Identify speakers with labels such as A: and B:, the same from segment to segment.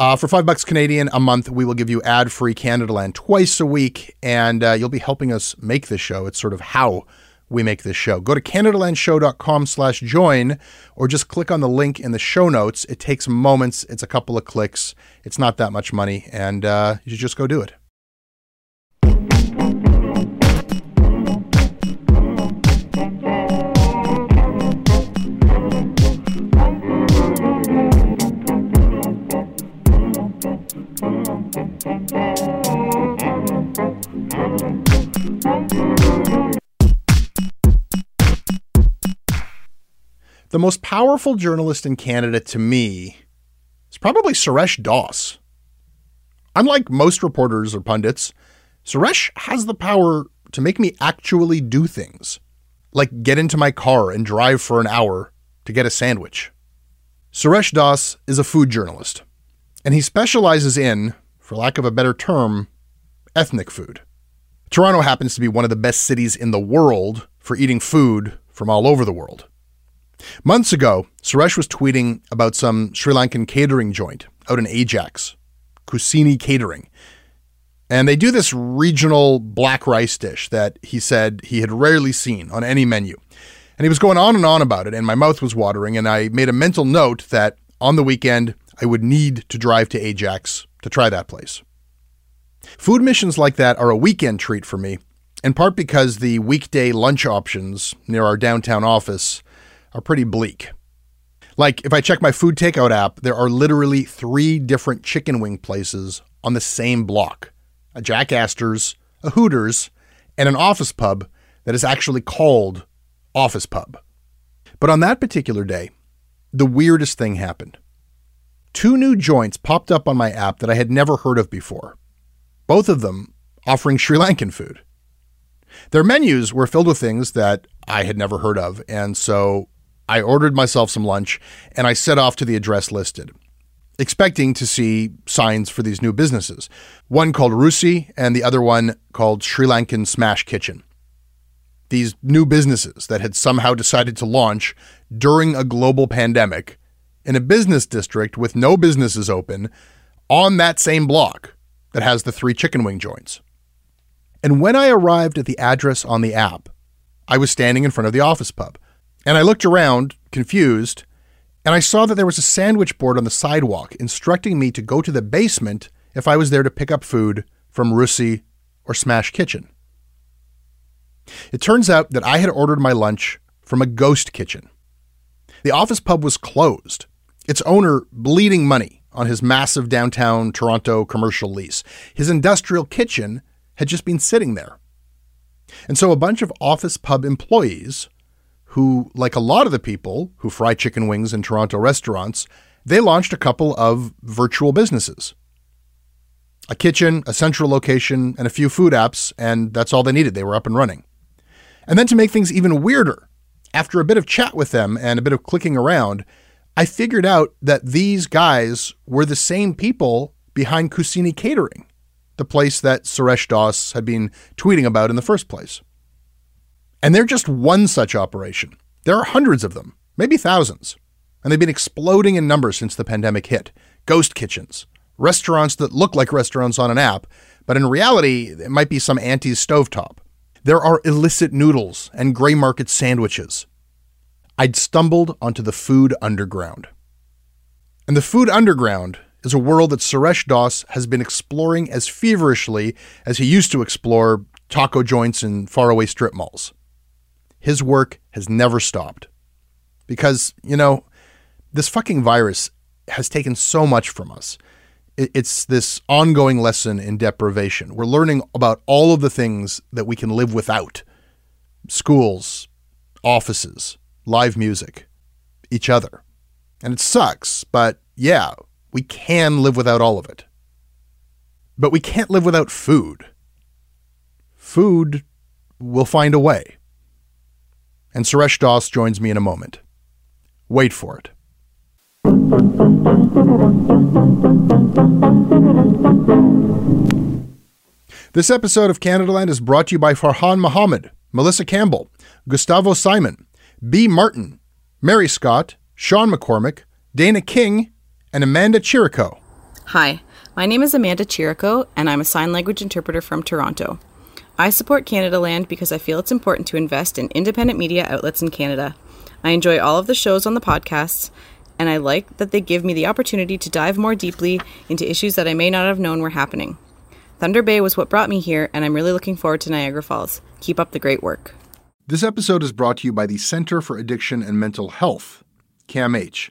A: Uh, for five bucks Canadian a month, we will give you ad-free Canadaland twice a week, and uh, you'll be helping us make this show. It's sort of how we make this show. Go to CanadaLandShow.com slash join, or just click on the link in the show notes. It takes moments. It's a couple of clicks. It's not that much money, and uh, you should just go do it. The most powerful journalist in Canada to me is probably Suresh Doss. Unlike most reporters or pundits, Suresh has the power to make me actually do things, like get into my car and drive for an hour to get a sandwich. Suresh Doss is a food journalist, and he specializes in, for lack of a better term, ethnic food. Toronto happens to be one of the best cities in the world for eating food from all over the world. Months ago, Suresh was tweeting about some Sri Lankan catering joint out in Ajax, Kusini Catering. And they do this regional black rice dish that he said he had rarely seen on any menu. And he was going on and on about it, and my mouth was watering. And I made a mental note that on the weekend, I would need to drive to Ajax to try that place. Food missions like that are a weekend treat for me, in part because the weekday lunch options near our downtown office are pretty bleak. Like, if I check my food takeout app, there are literally three different chicken wing places on the same block a Jack Astor's, a Hooters, and an office pub that is actually called Office Pub. But on that particular day, the weirdest thing happened. Two new joints popped up on my app that I had never heard of before, both of them offering Sri Lankan food. Their menus were filled with things that I had never heard of, and so I ordered myself some lunch and I set off to the address listed, expecting to see signs for these new businesses. One called Rusi and the other one called Sri Lankan Smash Kitchen. These new businesses that had somehow decided to launch during a global pandemic in a business district with no businesses open on that same block that has the three chicken wing joints. And when I arrived at the address on the app, I was standing in front of the office pub. And I looked around, confused, and I saw that there was a sandwich board on the sidewalk instructing me to go to the basement if I was there to pick up food from Russi or Smash Kitchen. It turns out that I had ordered my lunch from a ghost kitchen. The office pub was closed, its owner bleeding money on his massive downtown Toronto commercial lease. His industrial kitchen had just been sitting there. And so a bunch of office pub employees, who, like a lot of the people who fry chicken wings in Toronto restaurants, they launched a couple of virtual businesses a kitchen, a central location, and a few food apps, and that's all they needed. They were up and running. And then to make things even weirder, after a bit of chat with them and a bit of clicking around, I figured out that these guys were the same people behind Kusini Catering, the place that Suresh Doss had been tweeting about in the first place. And they're just one such operation. There are hundreds of them, maybe thousands. And they've been exploding in numbers since the pandemic hit. Ghost kitchens, restaurants that look like restaurants on an app, but in reality, it might be some auntie's stovetop. There are illicit noodles and gray market sandwiches. I'd stumbled onto the food underground. And the food underground is a world that Suresh Doss has been exploring as feverishly as he used to explore taco joints in faraway strip malls. His work has never stopped. Because, you know, this fucking virus has taken so much from us. It's this ongoing lesson in deprivation. We're learning about all of the things that we can live without schools, offices, live music, each other. And it sucks, but yeah, we can live without all of it. But we can't live without food. Food will find a way. And Suresh Doss joins me in a moment. Wait for it. This episode of Canadaland is brought to you by Farhan Mohammed, Melissa Campbell, Gustavo Simon, B. Martin, Mary Scott, Sean McCormick, Dana King, and Amanda Chirico.
B: Hi, my name is Amanda Chirico, and I'm a sign language interpreter from Toronto. I support Canadaland because I feel it's important to invest in independent media outlets in Canada. I enjoy all of the shows on the podcasts, and I like that they give me the opportunity to dive more deeply into issues that I may not have known were happening. Thunder Bay was what brought me here, and I'm really looking forward to Niagara Falls. Keep up the great work.
A: This episode is brought to you by the Center for Addiction and Mental Health, CAMH.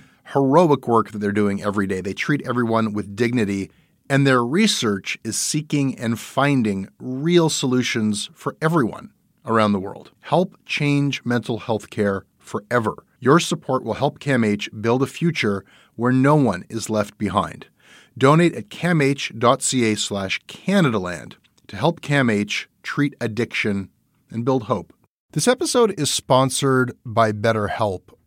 A: heroic work that they're doing every day. They treat everyone with dignity, and their research is seeking and finding real solutions for everyone around the world. Help change mental health care forever. Your support will help CAMH build a future where no one is left behind. Donate at camh.ca slash Canadaland to help CAMH treat addiction and build hope. This episode is sponsored by BetterHelp.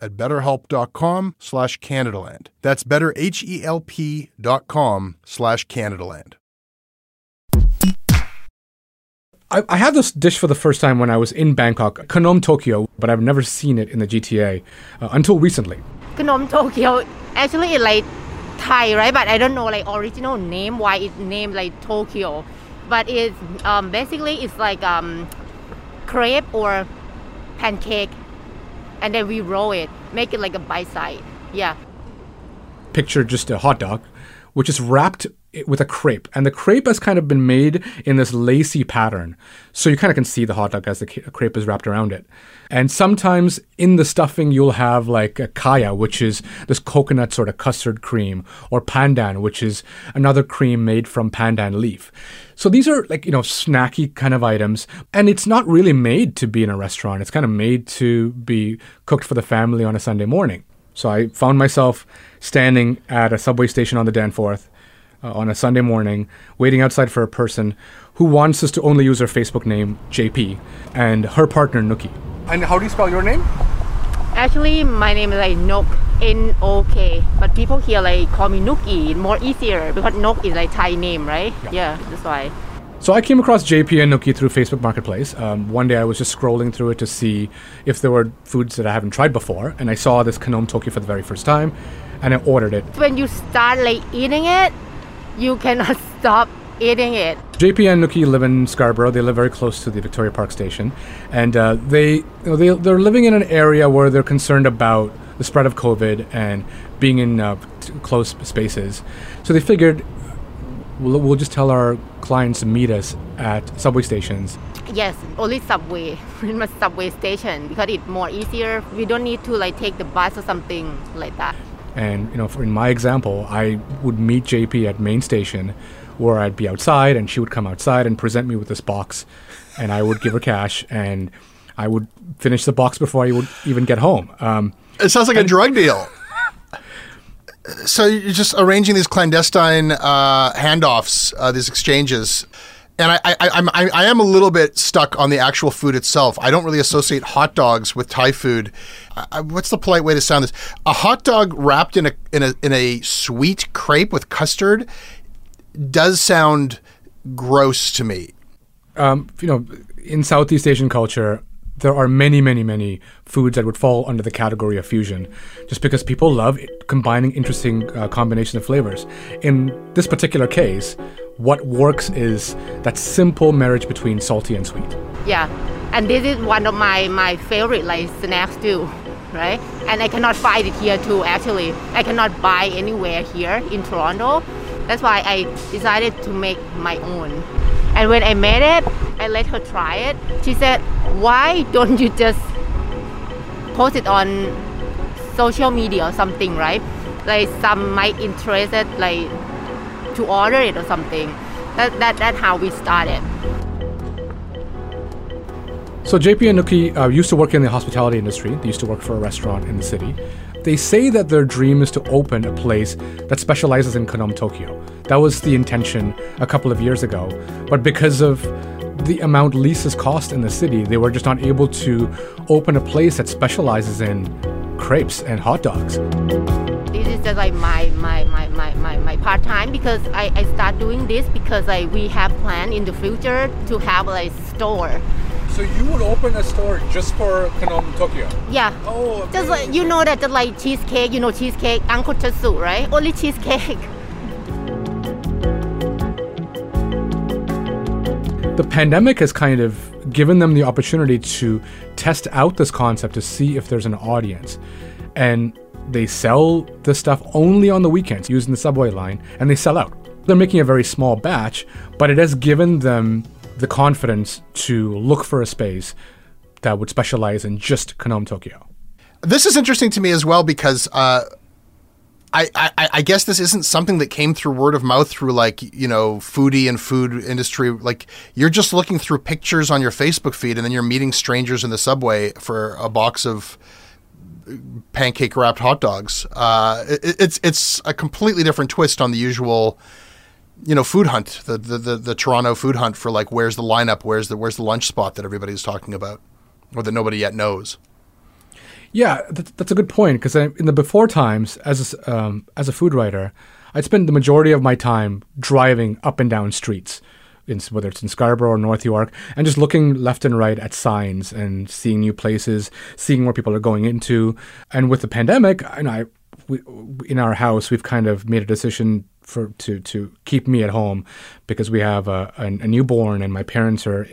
A: at betterhelp.com slash Canadaland. That's betterhelp.com slash Canadaland.
C: I, I had this dish for the first time when I was in Bangkok, Kanom Tokyo, but I've never seen it in the GTA uh, until recently.
D: Kanom Tokyo actually it's like Thai, right? But I don't know like original name why it named like Tokyo. But it's um, basically it's like um, crepe or pancake, and then we roll it, make it like a bite side. Yeah.
C: Picture just a hot dog, which is wrapped with a crepe, and the crepe has kind of been made in this lacy pattern, so you kind of can see the hot dog as the crepe is wrapped around it. And sometimes in the stuffing, you'll have like a kaya, which is this coconut sort of custard cream, or pandan, which is another cream made from pandan leaf. So these are like, you know, snacky kind of items. And it's not really made to be in a restaurant. It's kind of made to be cooked for the family on a Sunday morning. So I found myself standing at a subway station on the Danforth uh, on a Sunday morning, waiting outside for a person who wants us to only use her Facebook name, JP, and her partner, Nookie. And how do you spell your name?
D: Actually, my name is like Nok, N O K. But people here like call me Nuki, more easier because Nok is like Thai name, right? Yeah, that's why.
C: So I came across JP and Nookie through Facebook Marketplace. Um, one day I was just scrolling through it to see if there were foods that I haven't tried before, and I saw this Kanom Tokyo for the very first time, and I ordered it.
D: When you start like eating it, you cannot stop eating it.
C: JP and Nuki live in Scarborough. They live very close to the Victoria Park station, and uh, they, you know, they they're living in an area where they're concerned about the spread of COVID and being in uh, t- close spaces. So they figured we'll, we'll just tell our clients to meet us at subway stations
D: Yes, only subway, pretty much subway station because it's more easier. We don't need to like take the bus or something like that.
C: And you know, for in my example, I would meet JP at main station, where I'd be outside, and she would come outside and present me with this box, and I would give her cash, and I would finish the box before I would even get home. Um,
A: It sounds like a drug deal. so you're just arranging these clandestine uh, handoffs, uh, these exchanges. And I, I, I'm, I, am a little bit stuck on the actual food itself. I don't really associate hot dogs with Thai food. I- what's the polite way to sound this? A hot dog wrapped in a in a in a sweet crepe with custard does sound gross to me.
C: um, you know, in Southeast Asian culture, there are many, many, many foods that would fall under the category of fusion, just because people love combining interesting uh, of flavors. In this particular case, what works is that simple marriage between salty and sweet.
D: Yeah, and this is one of my my favorite like snacks too, right? And I cannot find it here too. Actually, I cannot buy anywhere here in Toronto. That's why I decided to make my own. And when I made it, I let her try it. She said, "Why don't you just post it on social media or something, right? Like some might interested like to order it or something." That that that's how we started.
C: So JP and Nuki uh, used to work in the hospitality industry. They used to work for a restaurant in the city. They say that their dream is to open a place that specializes in Kanom Tokyo. That was the intention a couple of years ago. But because of the amount leases cost in the city, they were just not able to open a place that specializes in crepes and hot dogs.
D: this is just like my my my my, my, my part time because I, I start doing this because like we have plan in the future to have like store
C: So you would open a store just for Kanom Tokyo?
D: yeah
C: Oh,
D: just like you know that the like cheesecake you know cheesecake uncle Tetsu, right only cheesecake
C: the pandemic has kind of given them the opportunity to test out this concept to see if there's an audience. And they sell the stuff only on the weekends using the subway line and they sell out. They're making a very small batch, but it has given them the confidence to look for a space that would specialize in just Kanom Tokyo.
A: This is interesting to me as well because uh, I, I, I guess this isn't something that came through word of mouth through like you know foodie and food industry. Like you're just looking through pictures on your Facebook feed, and then you're meeting strangers in the subway for a box of pancake wrapped hot dogs. Uh, it, it's it's a completely different twist on the usual. You know, food hunt the, the the the Toronto food hunt for like where's the lineup, where's the where's the lunch spot that everybody's talking about, or that nobody yet knows.
C: Yeah, that's, that's a good point because in the before times, as a, um, as a food writer, I'd spend the majority of my time driving up and down streets, in, whether it's in Scarborough or North York, and just looking left and right at signs and seeing new places, seeing where people are going into. And with the pandemic, and I, we, in our house, we've kind of made a decision for to to keep me at home because we have a, a, a newborn and my parents are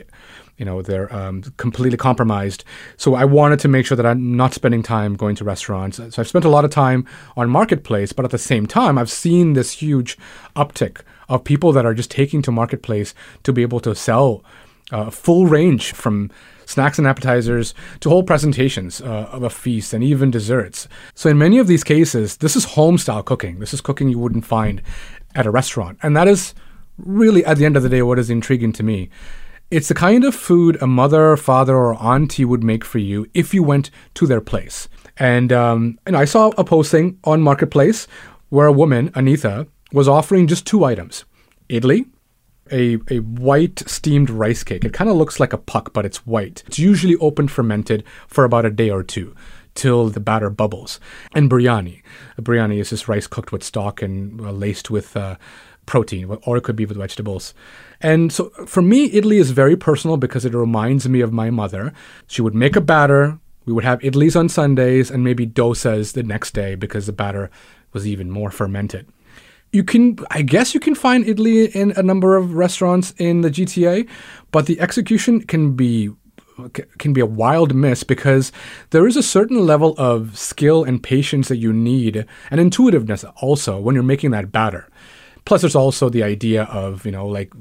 C: you know they're um, completely compromised. So i wanted to make sure that i'm not spending time going to restaurants. So i've spent a lot of time on marketplace but at the same time i've seen this huge uptick of people that are just taking to marketplace to be able to sell a uh, full range from snacks and appetizers to whole presentations uh, of a feast and even desserts. So, in many of these cases, this is home style cooking. This is cooking you wouldn't find at a restaurant. And that is really, at the end of the day, what is intriguing to me. It's the kind of food a mother, father, or auntie would make for you if you went to their place. And, um, and I saw a posting on Marketplace where a woman, Anita, was offering just two items idli, a, a white steamed rice cake. It kind of looks like a puck, but it's white. It's usually open fermented for about a day or two till the batter bubbles. And biryani. Biryani is just rice cooked with stock and uh, laced with uh, protein, or it could be with vegetables. And so for me, idli is very personal because it reminds me of my mother. She would make a batter. We would have idlis on Sundays and maybe dosas the next day because the batter was even more fermented. You can, I guess, you can find idli in a number of restaurants in the GTA, but the execution can be can be a wild miss because there is a certain level of skill and patience that you need and intuitiveness also when you're making that batter. Plus, there's also the idea of, you know, like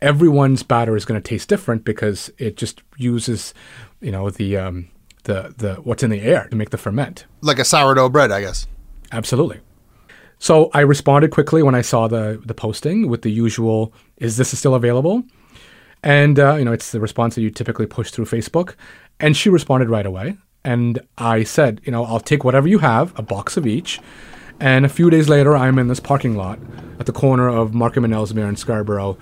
C: everyone's batter is going to taste different because it just uses, you know, the, um, the, the, what's in the air to make the ferment.
A: Like a sourdough bread, I guess.
C: Absolutely. So I responded quickly when I saw the, the posting with the usual, is this still available? And, uh, you know, it's the response that you typically push through Facebook. And she responded right away. And I said, you know, I'll take whatever you have, a box of each. And a few days later, I'm in this parking lot at the corner of Markham and Ellesmere in Scarborough,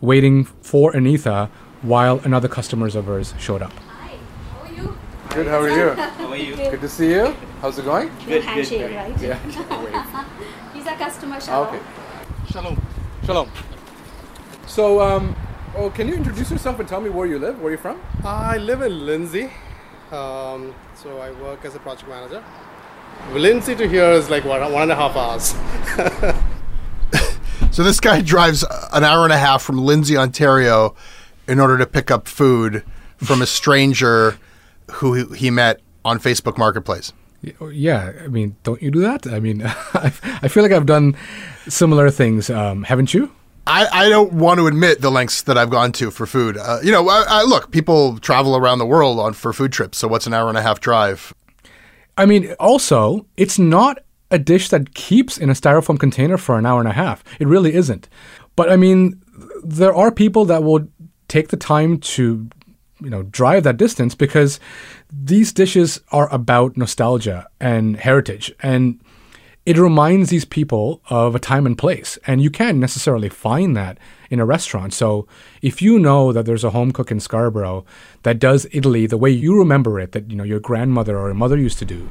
C: waiting for Anita while another customer of hers showed up.
E: Hi, how are you?
C: Good, how are you? how are you? Good to see you. How's it going?
E: Good, handshake, good. right?
C: Yeah.
E: He's a customer, Shalom.
C: Okay. Shalom. Shalom. So, um, oh, can you introduce yourself and tell me where you live? Where are you from?
F: I live in Lindsay. Um, so I work as a project manager. Lindsay to here is like one, one and a half hours.
A: so this guy drives an hour and a half from Lindsay, Ontario, in order to pick up food from a stranger who he met on Facebook Marketplace.
C: Yeah, I mean, don't you do that? I mean, I feel like I've done similar things, um, haven't you?
A: I, I don't want to admit the lengths that I've gone to for food. Uh, you know, I, I, look, people travel around the world on for food trips. So what's an hour and a half drive?
C: I mean, also, it's not a dish that keeps in a styrofoam container for an hour and a half. It really isn't. But I mean, there are people that will take the time to, you know, drive that distance because these dishes are about nostalgia and heritage. And it reminds these people of a time and place. And you can't necessarily find that in a restaurant. So if you know that there's a home cook in Scarborough that does idli the way you remember it, that you know your grandmother or your mother used to do,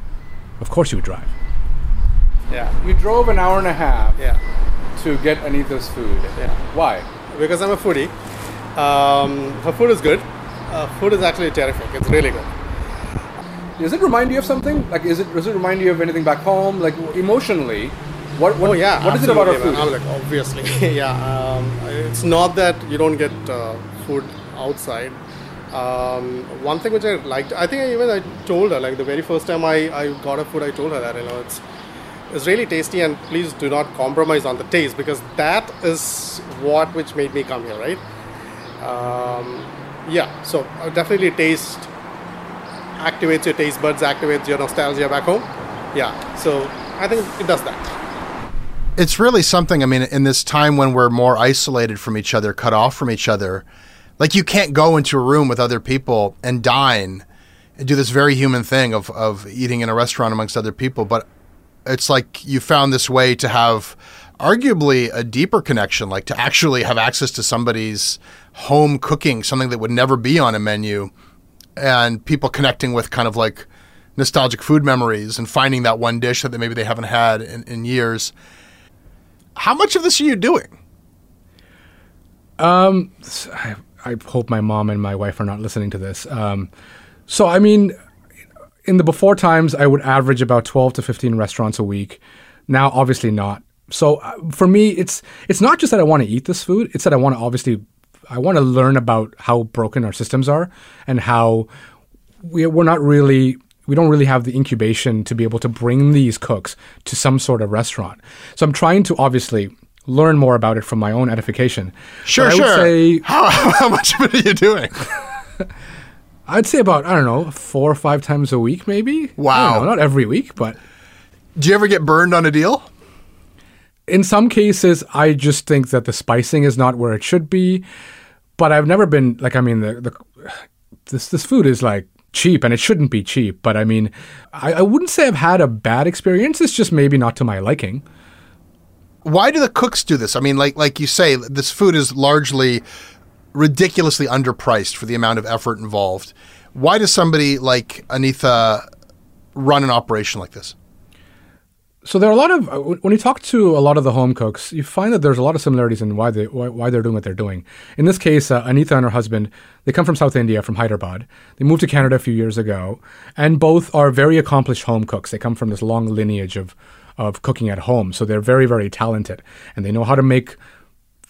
C: of course you would drive.
F: Yeah.
C: we drove an hour and a half.
F: Yeah.
C: To get Anita's food.
F: Yeah.
C: Why?
F: Because I'm a foodie. Um, her food is good. Uh, food is actually terrific. It's really good.
C: Does it remind you of something? Like, is it does it remind you of anything back home? Like emotionally, what? what
F: oh yeah.
C: What is it about our food?
F: I'm like obviously, yeah. Um, it's not that you don't get uh, food outside. Um, one thing which I liked, I think I even I told her like the very first time I, I got a food, I told her that you know it's it's really tasty and please do not compromise on the taste because that is what which made me come here, right? Um, yeah, so uh, definitely taste activates your taste buds, activates your nostalgia back home. Yeah, so I think it does that.
A: It's really something. I mean, in this time when we're more isolated from each other, cut off from each other, like you can't go into a room with other people and dine and do this very human thing of, of eating in a restaurant amongst other people. But it's like you found this way to have arguably a deeper connection, like to actually have access to somebody's home cooking, something that would never be on a menu and people connecting with kind of like nostalgic food memories and finding that one dish that maybe they haven't had in, in years. How much of this are you doing?
C: Um, I, I hope my mom and my wife are not listening to this. Um, so I mean, in the before times, I would average about twelve to fifteen restaurants a week. Now, obviously not. So uh, for me, it's it's not just that I want to eat this food; it's that I want to obviously I want to learn about how broken our systems are and how we, we're not really we don't really have the incubation to be able to bring these cooks to some sort of restaurant. So I'm trying to obviously learn more about it from my own edification.
A: Sure, sure.
C: say
A: how, how much of it are you doing?
C: I'd say about I don't know four or five times a week, maybe.
A: Wow.
C: Know, not every week, but
A: Do you ever get burned on a deal?
C: in some cases, I just think that the spicing is not where it should be. But I've never been like I mean the, the this this food is like cheap and it shouldn't be cheap. But I mean, I, I wouldn't say I've had a bad experience. It's just maybe not to my liking.
A: Why do the cooks do this? I mean, like like you say, this food is largely ridiculously underpriced for the amount of effort involved. Why does somebody like Anitha run an operation like this?
C: So there are a lot of uh, when you talk to a lot of the home cooks, you find that there's a lot of similarities in why they why, why they're doing what they're doing. In this case, uh, Anita and her husband they come from South India, from Hyderabad. They moved to Canada a few years ago, and both are very accomplished home cooks. They come from this long lineage of of cooking at home, so they're very very talented, and they know how to make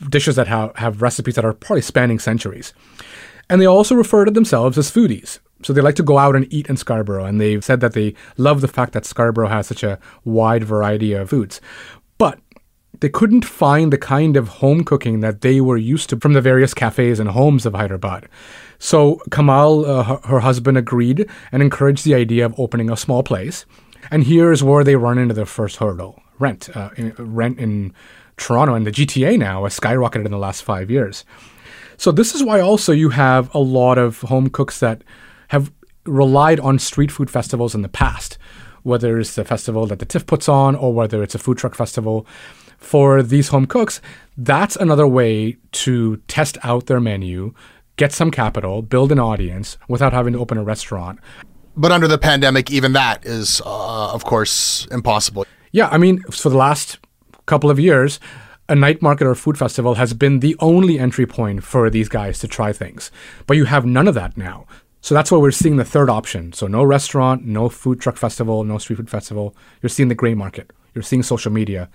C: dishes that have, have recipes that are probably spanning centuries. And they also refer to themselves as foodies. So they like to go out and eat in Scarborough, and they've said that they love the fact that Scarborough has such a wide variety of foods. But they couldn't find the kind of home cooking that they were used to from the various cafes and homes of Hyderabad. So Kamal, uh, her, her husband, agreed and encouraged the idea of opening a small place. And here's where they run into their first hurdle: rent. Uh, in, rent in Toronto and the GTA now has skyrocketed in the last five years. So this is why also you have a lot of home cooks that have relied on street food festivals in the past, whether it's the festival that the TIFF puts on or whether it's a food truck festival. For these home cooks, that's another way to test out their menu, get some capital, build an audience without having to open a restaurant.
A: But under the pandemic, even that is, uh, of course, impossible.
C: Yeah, I mean, for the last couple of years, a night market or food festival has been the only entry point for these guys to try things. But you have none of that now. So that's why we're seeing the third option. So no restaurant, no food truck festival, no street food festival. You're seeing the gray market. You're seeing social media,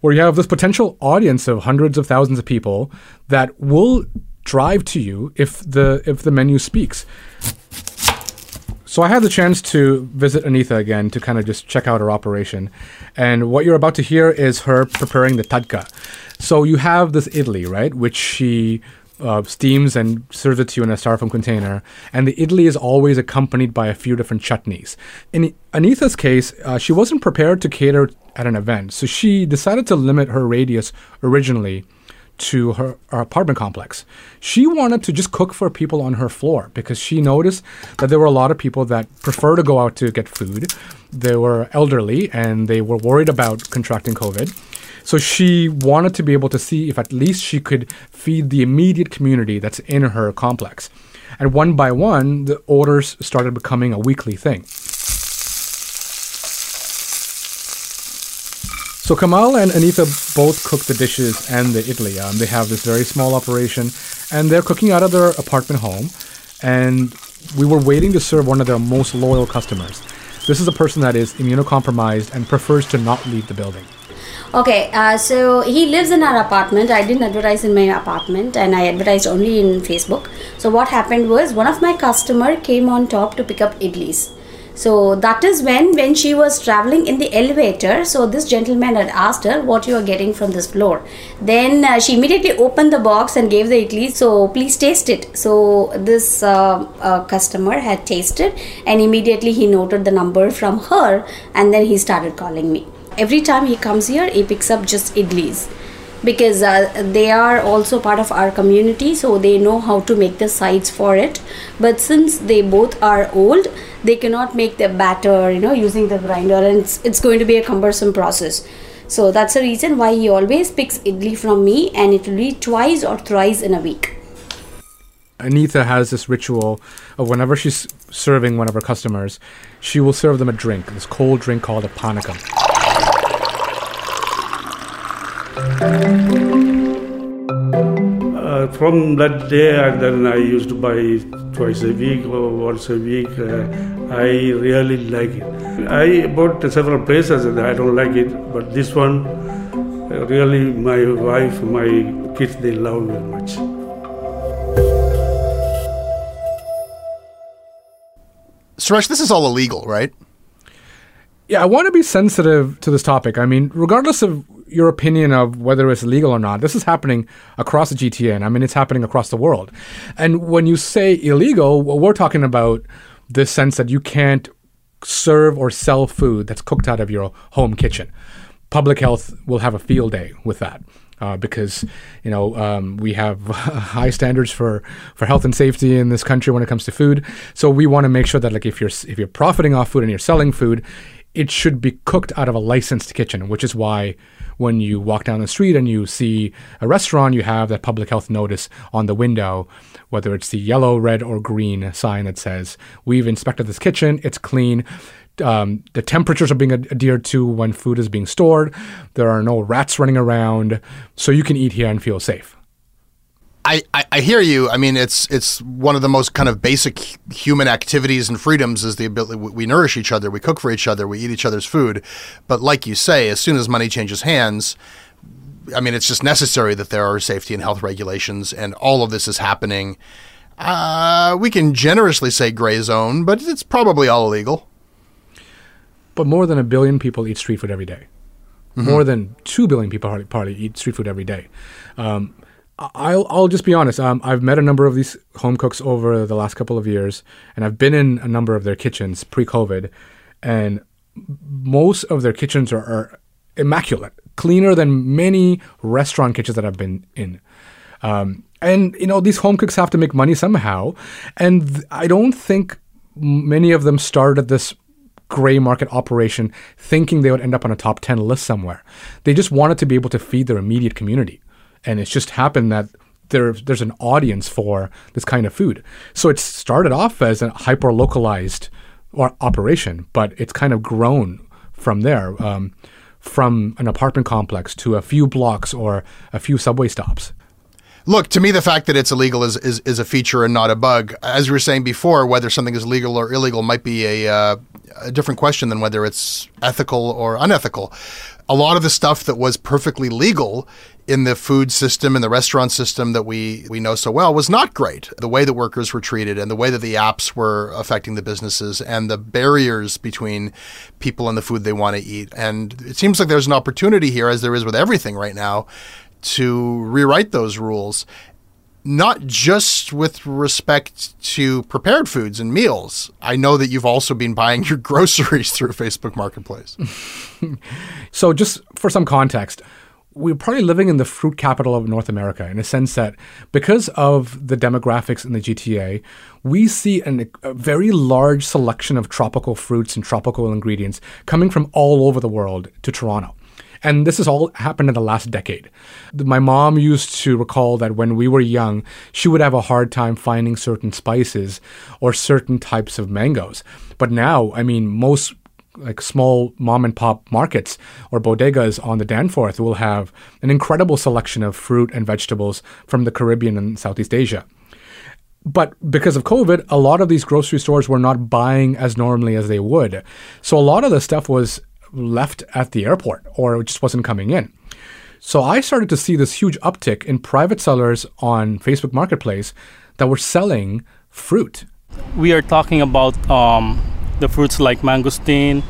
C: where you have this potential audience of hundreds of thousands of people that will drive to you if the if the menu speaks. So I had the chance to visit Anitha again to kind of just check out her operation. And what you're about to hear is her preparing the tadka. So you have this idli, right, which she uh, steams and serves it to you in a styrofoam container. And the idli is always accompanied by a few different chutneys. In Anitha's case, uh, she wasn't prepared to cater at an event. So she decided to limit her radius originally to her, her apartment complex. She wanted to just cook for people on her floor because she noticed that there were a lot of people that prefer to go out to get food. They were elderly and they were worried about contracting COVID. So she wanted to be able to see if at least she could feed the immediate community that's in her complex. And one by one, the orders started becoming a weekly thing. So Kamal and Anita both cook the dishes and the idli. Um, they have this very small operation, and they're cooking out of their apartment home. And we were waiting to serve one of their most loyal customers. This is a person that is immunocompromised and prefers to not leave the building.
E: Okay, uh, so he lives in our apartment. I didn't advertise in my apartment and I advertised only in Facebook. So what happened was one of my customer came on top to pick up idlis. So that is when when she was traveling in the elevator. So this gentleman had asked her what you are getting from this floor. Then uh, she immediately opened the box and gave the idli. So please taste it. So this uh, uh, customer had tasted and immediately he noted the number from her and then he started calling me every time he comes here he picks up just idlis. Because uh, they are also part of our community so they know how to make the sides for it. But since they both are old they cannot make the batter you know using the grinder and it's, it's going to be a cumbersome process. So that's the reason why he always picks idli from me and it will be twice or thrice in a week.
C: Anita has this ritual of whenever she's serving one of her customers, she will serve them a drink, this cold drink called a panakam.
G: Uh, from that day, and then I used to buy twice a week or once a week. Uh, I really like it. I bought several places and I don't like it, but this one, uh, really, my wife, my kids, they love very much.
A: Suresh, this is all illegal, right?
C: Yeah, I want to be sensitive to this topic. I mean, regardless of your opinion of whether it's legal or not, this is happening across the GTA, and I mean, it's happening across the world. And when you say illegal, well, we're talking about the sense that you can't serve or sell food that's cooked out of your home kitchen. Public health will have a field day with that. Uh, because you know um, we have high standards for, for health and safety in this country when it comes to food. So we want to make sure that like if you're if you're profiting off food and you're selling food, it should be cooked out of a licensed kitchen, which is why when you walk down the street and you see a restaurant, you have that public health notice on the window, whether it's the yellow, red, or green sign that says, We've inspected this kitchen, it's clean. Um, the temperatures are being ad- adhered to when food is being stored. There are no rats running around, so you can eat here and feel safe.
A: I, I, I hear you. I mean, it's it's one of the most kind of basic human activities and freedoms is the ability we, we nourish each other, we cook for each other, we eat each other's food. But like you say, as soon as money changes hands, I mean, it's just necessary that there are safety and health regulations, and all of this is happening. Uh, we can generously say gray zone, but it's probably all illegal.
C: But more than a billion people eat street food every day. More than two billion people probably eat street food every day. Um, I'll I'll just be honest. Um, I've met a number of these home cooks over the last couple of years, and I've been in a number of their kitchens pre-COVID, and most of their kitchens are, are immaculate, cleaner than many restaurant kitchens that I've been in. Um, and you know these home cooks have to make money somehow, and th- I don't think many of them started this gray market operation thinking they would end up on a top 10 list somewhere. They just wanted to be able to feed their immediate community. And it's just happened that there, there's an audience for this kind of food. So it started off as a hyper localized operation, but it's kind of grown from there, um, from an apartment complex to a few blocks or a few subway stops.
A: Look, to me, the fact that it's illegal is, is, is a feature and not a bug. As we were saying before, whether something is legal or illegal might be a, uh, a different question than whether it's ethical or unethical. A lot of the stuff that was perfectly legal in the food system and the restaurant system that we, we know so well was not great. The way that workers were treated and the way that the apps were affecting the businesses and the barriers between people and the food they want to eat. And it seems like there's an opportunity here, as there is with everything right now, to rewrite those rules, not just with respect to prepared foods and meals. I know that you've also been buying your groceries through Facebook Marketplace.
C: So, just for some context, we're probably living in the fruit capital of North America in a sense that because of the demographics in the GTA, we see an, a very large selection of tropical fruits and tropical ingredients coming from all over the world to Toronto. And this has all happened in the last decade. My mom used to recall that when we were young, she would have a hard time finding certain spices or certain types of mangoes. But now, I mean, most like small mom and pop markets or bodegas on the Danforth will have an incredible selection of fruit and vegetables from the Caribbean and Southeast Asia. But because of COVID, a lot of these grocery stores were not buying as normally as they would. So a lot of the stuff was left at the airport or it just wasn't coming in. So I started to see this huge uptick in private sellers on Facebook Marketplace that were selling fruit.
H: we are talking about um, the fruits like mangosteen,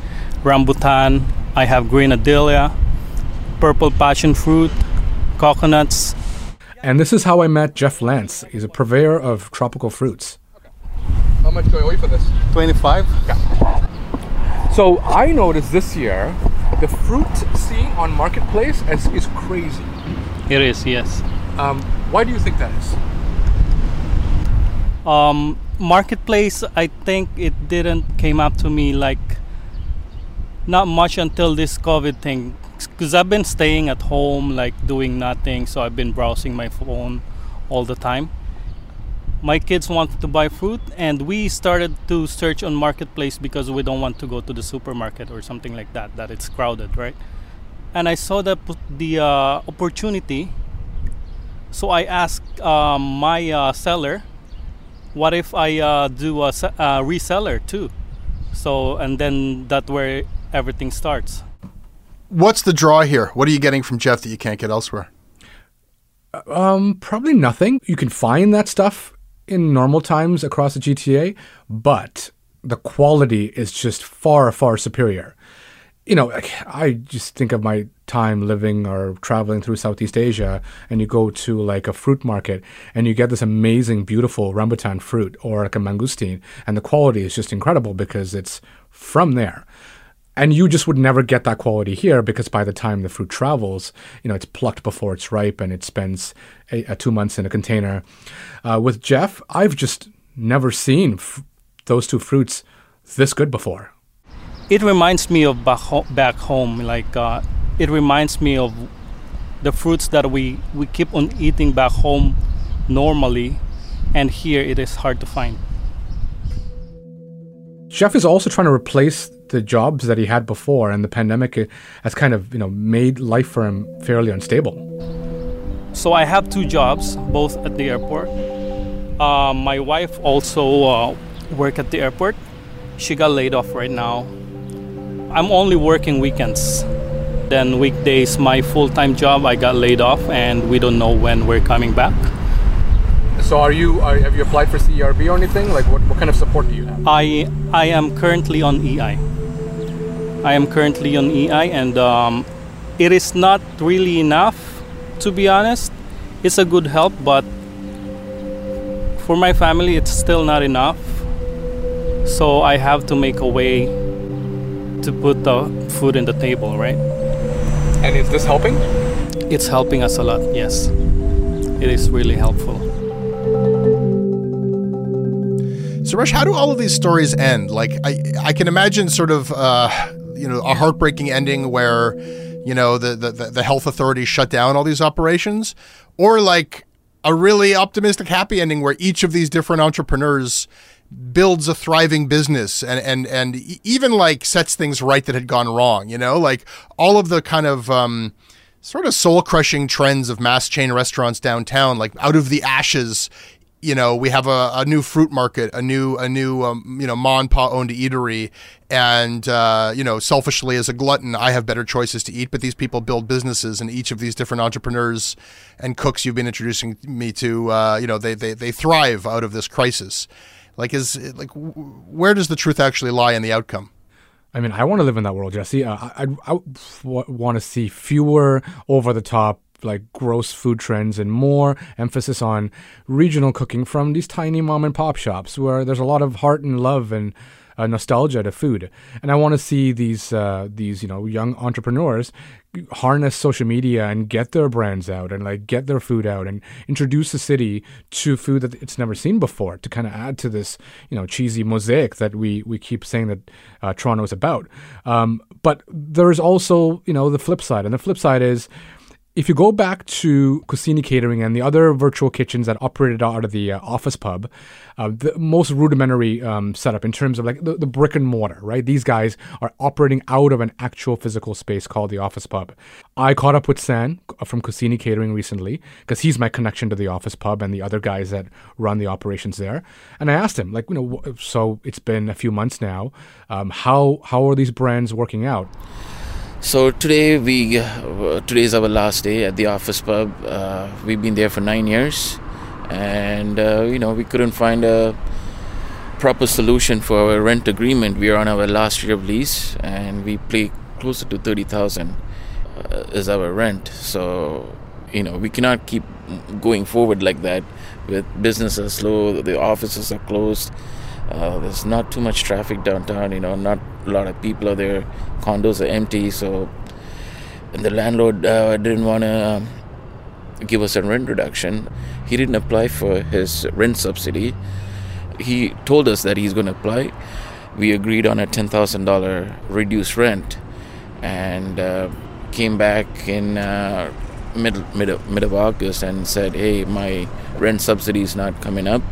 H: rambutan. I have green grenadilla, purple passion fruit, coconuts.
C: And this is how I met Jeff Lance. He's a purveyor of tropical fruits.
I: How much do I owe you for this?
H: 25.
C: So I noticed this year the fruit seeing on Marketplace is, is crazy.
H: It is, yes.
C: Um, why do you think that is?
H: Um, marketplace, I think it didn't came up to me like not much until this COVID thing. Because I've been staying at home, like doing nothing, so I've been browsing my phone all the time. My kids wanted to buy fruit, and we started to search on marketplace because we don't want to go to the supermarket or something like that. That it's crowded, right? And I saw the the uh, opportunity So I asked um, my uh, seller, what if I uh, do a se- uh, reseller too? So and then that where everything starts.
A: What's the draw here? What are you getting from Jeff that you can't get elsewhere?
C: Um, probably nothing. You can find that stuff in normal times across the GTA, but the quality is just far, far superior. You know, I just think of my time living or traveling through Southeast Asia, and you go to like a fruit market and you get this amazing, beautiful rambutan fruit or like a mangosteen, and the quality is just incredible because it's from there. And you just would never get that quality here because by the time the fruit travels, you know, it's plucked before it's ripe and it spends a, a two months in a container. Uh, with Jeff, I've just never seen f- those two fruits this good before.
H: It reminds me of back, ho- back home. Like uh, it reminds me of the fruits that we, we keep on eating back home normally, and here it is hard to find.
C: Jeff is also trying to replace the jobs that he had before, and the pandemic uh, has kind of you know made life for him fairly unstable.
H: So I have two jobs, both at the airport. Uh, my wife also uh, work at the airport. She got laid off right now. I'm only working weekends. Then weekdays, my full-time job, I got laid off, and we don't know when we're coming back.
C: So, are you are, have you applied for CERB or anything? Like, what, what kind of support do you have?
H: I I am currently on EI. I am currently on EI, and um, it is not really enough, to be honest. It's a good help, but for my family, it's still not enough. So I have to make a way to put the food in the table, right?
C: And is this helping?
H: It's helping us a lot. Yes, it is really helpful.
A: Suresh, how do all of these stories end? Like, I, I can imagine sort of, uh, you know, a heartbreaking ending where, you know, the, the, the health authorities shut down all these operations, or like a really optimistic, happy ending where each of these different entrepreneurs builds a thriving business and and and even like sets things right that had gone wrong. You know, like all of the kind of um, sort of soul crushing trends of mass chain restaurants downtown, like out of the ashes you know, we have a, a new fruit market, a new a new um, you know ma pa owned eatery, and uh, you know, selfishly as a glutton, I have better choices to eat. But these people build businesses, and each of these different entrepreneurs and cooks you've been introducing me to, uh, you know, they, they they thrive out of this crisis. Like, is like where does the truth actually lie in the outcome?
C: I mean, I want to live in that world, Jesse. Uh, I, I, want to see fewer over the top like gross food trends and more emphasis on regional cooking from these tiny mom and pop shops where there's a lot of heart and love and uh, nostalgia to food. And I want to see these uh, these you know young entrepreneurs harness social media and get their brands out and like get their food out and introduce the city to food that it's never seen before to kind of add to this you know cheesy mosaic that we we keep saying that uh, Toronto is about. Um, but there's also you know the flip side, and the flip side is if you go back to Kusini Catering and the other virtual kitchens that operated out of the uh, office pub, uh, the most rudimentary um, setup in terms of like the, the, brick and mortar, right? These guys are operating out of an actual physical space called the office pub. I caught up with San from Kusini Catering recently because he's my connection to the office pub and the other guys that run the operations there. And I asked him, like, you know, so it's been a few months now. Um, how how are these brands working out?
J: So today we uh, today is our last day at the office pub. Uh, we've been there for nine years, and uh, you know we couldn't find a proper solution for our rent agreement. We are on our last year of lease, and we pay closer to thirty thousand uh, as our rent. So you know we cannot keep going forward like that. With business are slow, the offices are closed. Uh, there's not too much traffic downtown. You know, not a lot of people are there. Condos are empty, so the landlord uh, didn't want to um, give us a rent reduction. He didn't apply for his rent subsidy. He told us that he's going to apply. We agreed on a ten thousand dollar reduced rent, and uh, came back in uh, mid mid mid of August and said, "Hey, my rent subsidy is not coming up."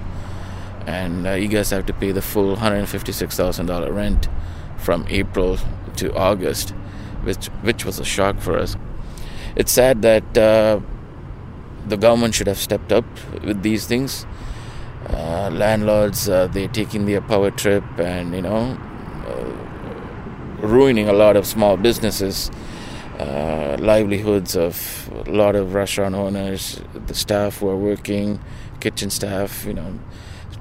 J: And uh, you guys have to pay the full $156,000 rent from April to August, which which was a shock for us. It's sad that uh, the government should have stepped up with these things. Uh, landlords, uh, they're taking their power trip and, you know, uh, ruining a lot of small businesses, uh, livelihoods of a lot of restaurant owners, the staff who are working, kitchen staff, you know,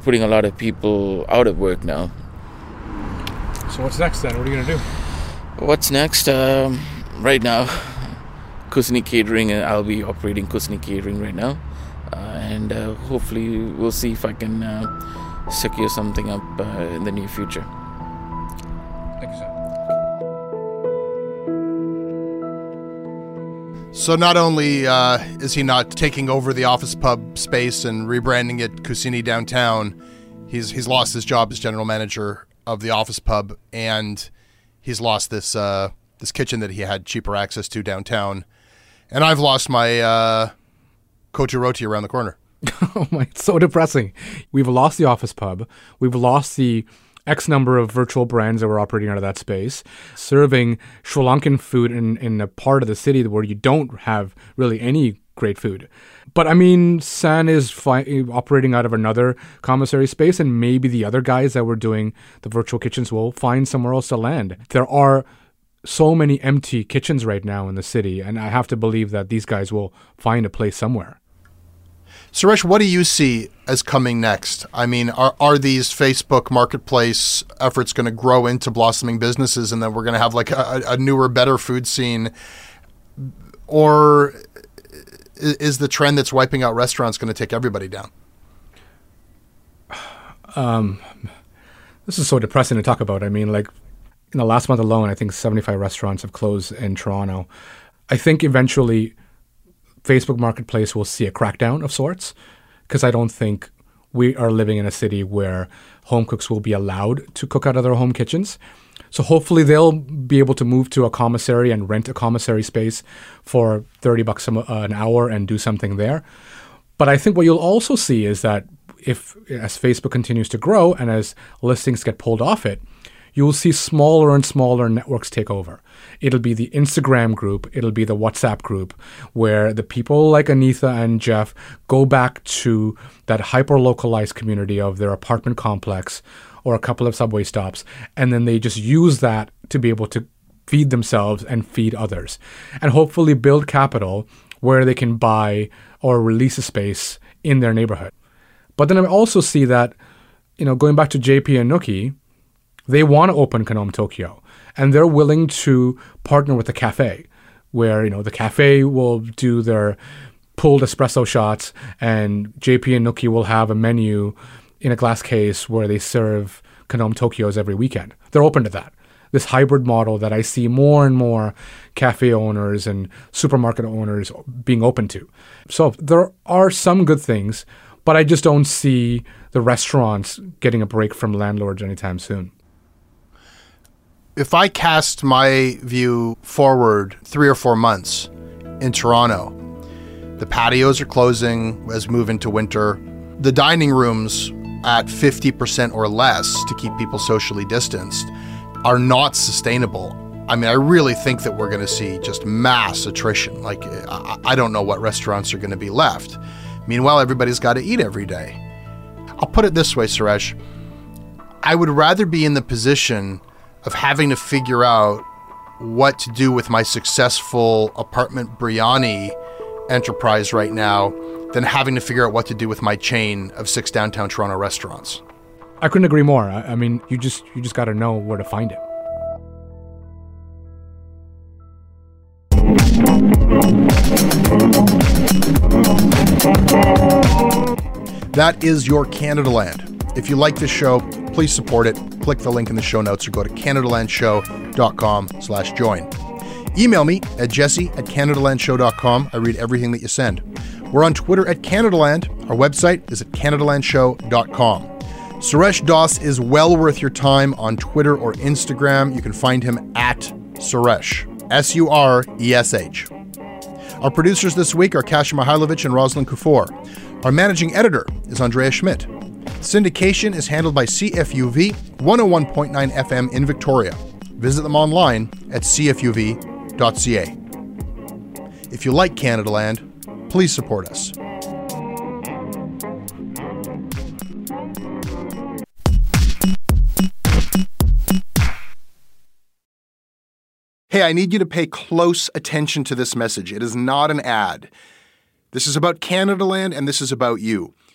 J: putting a lot of people out of work now.
C: So what's next then? What are you gonna do?
J: What's next? Um, right now, Kusini Catering, and I'll be operating Kusini Catering right now, uh, and uh, hopefully we'll see if I can uh, secure something up uh, in the near future.
A: So not only uh, is he not taking over the office pub space and rebranding it Kusini downtown, he's he's lost his job as general manager of the office pub, and he's lost this uh, this kitchen that he had cheaper access to downtown, and I've lost my uh, Kottu Roti around the corner.
C: oh my, it's so depressing. We've lost the office pub. We've lost the X number of virtual brands that were operating out of that space, serving Sri Lankan food in, in a part of the city where you don't have really any great food. But I mean, San is fi- operating out of another commissary space, and maybe the other guys that were doing the virtual kitchens will find somewhere else to land. There are so many empty kitchens right now in the city, and I have to believe that these guys will find a place somewhere.
A: Suresh, what do you see as coming next? I mean, are, are these Facebook marketplace efforts going to grow into blossoming businesses and then we're going to have like a, a newer, better food scene? Or is the trend that's wiping out restaurants going to take everybody down?
C: Um, this is so depressing to talk about. I mean, like in the last month alone, I think 75 restaurants have closed in Toronto. I think eventually Facebook Marketplace will see a crackdown of sorts because I don't think we are living in a city where home cooks will be allowed to cook out of their home kitchens. So hopefully they'll be able to move to a commissary and rent a commissary space for 30 bucks uh, an hour and do something there. But I think what you'll also see is that if as Facebook continues to grow and as listings get pulled off it, you will see smaller and smaller networks take over. It'll be the Instagram group, it'll be the WhatsApp group, where the people like Anitha and Jeff go back to that hyper localized community of their apartment complex or a couple of subway stops, and then they just use that to be able to feed themselves and feed others, and hopefully build capital where they can buy or release a space in their neighborhood. But then I also see that, you know, going back to JP and Nookie, they want to open Kanom Tokyo and they're willing to partner with a cafe where, you know, the cafe will do their pulled espresso shots and JP and Nuki will have a menu in a glass case where they serve Kanom Tokyos every weekend. They're open to that. This hybrid model that I see more and more cafe owners and supermarket owners being open to. So there are some good things, but I just don't see the restaurants getting a break from landlords anytime soon.
A: If I cast my view forward three or four months in Toronto, the patios are closing as we move into winter. The dining rooms at 50% or less to keep people socially distanced are not sustainable. I mean, I really think that we're going to see just mass attrition. Like, I, don't know what restaurants are going to be left. Meanwhile, everybody's got to eat every day. I'll put it this way, Suresh. I would rather be in the position of having to figure out what to do with my successful apartment biryani enterprise right now than having to figure out what to do with my chain of six downtown Toronto restaurants.
C: I couldn't agree more. I, I mean, you just you just got to know where to find it.
A: That is your Canadaland. If you like this show, please support it. Click the link in the show notes or go to canadalandshow.com slash join. Email me at jesse at canadalandshow.com. I read everything that you send. We're on Twitter at Canadaland. Our website is at canadalandshow.com. Suresh Doss is well worth your time on Twitter or Instagram. You can find him at Suresh, S U R E S H. Our producers this week are Kasia Mihailovich and Rosalind Kufor. Our managing editor is Andrea Schmidt. Syndication is handled by CFUV 101.9 FM in Victoria. Visit them online at cfuv.ca. If you like Canadaland, Please support us. Hey, I need you to pay close attention to this message. It is not an ad. This is about Canadaland and this is about you.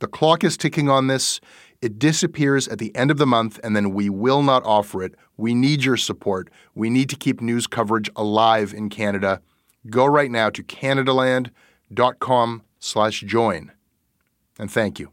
A: The clock is ticking on this. It disappears at the end of the month, and then we will not offer it. We need your support. We need to keep news coverage alive in Canada. Go right now to canadaland.com slash join. And thank you.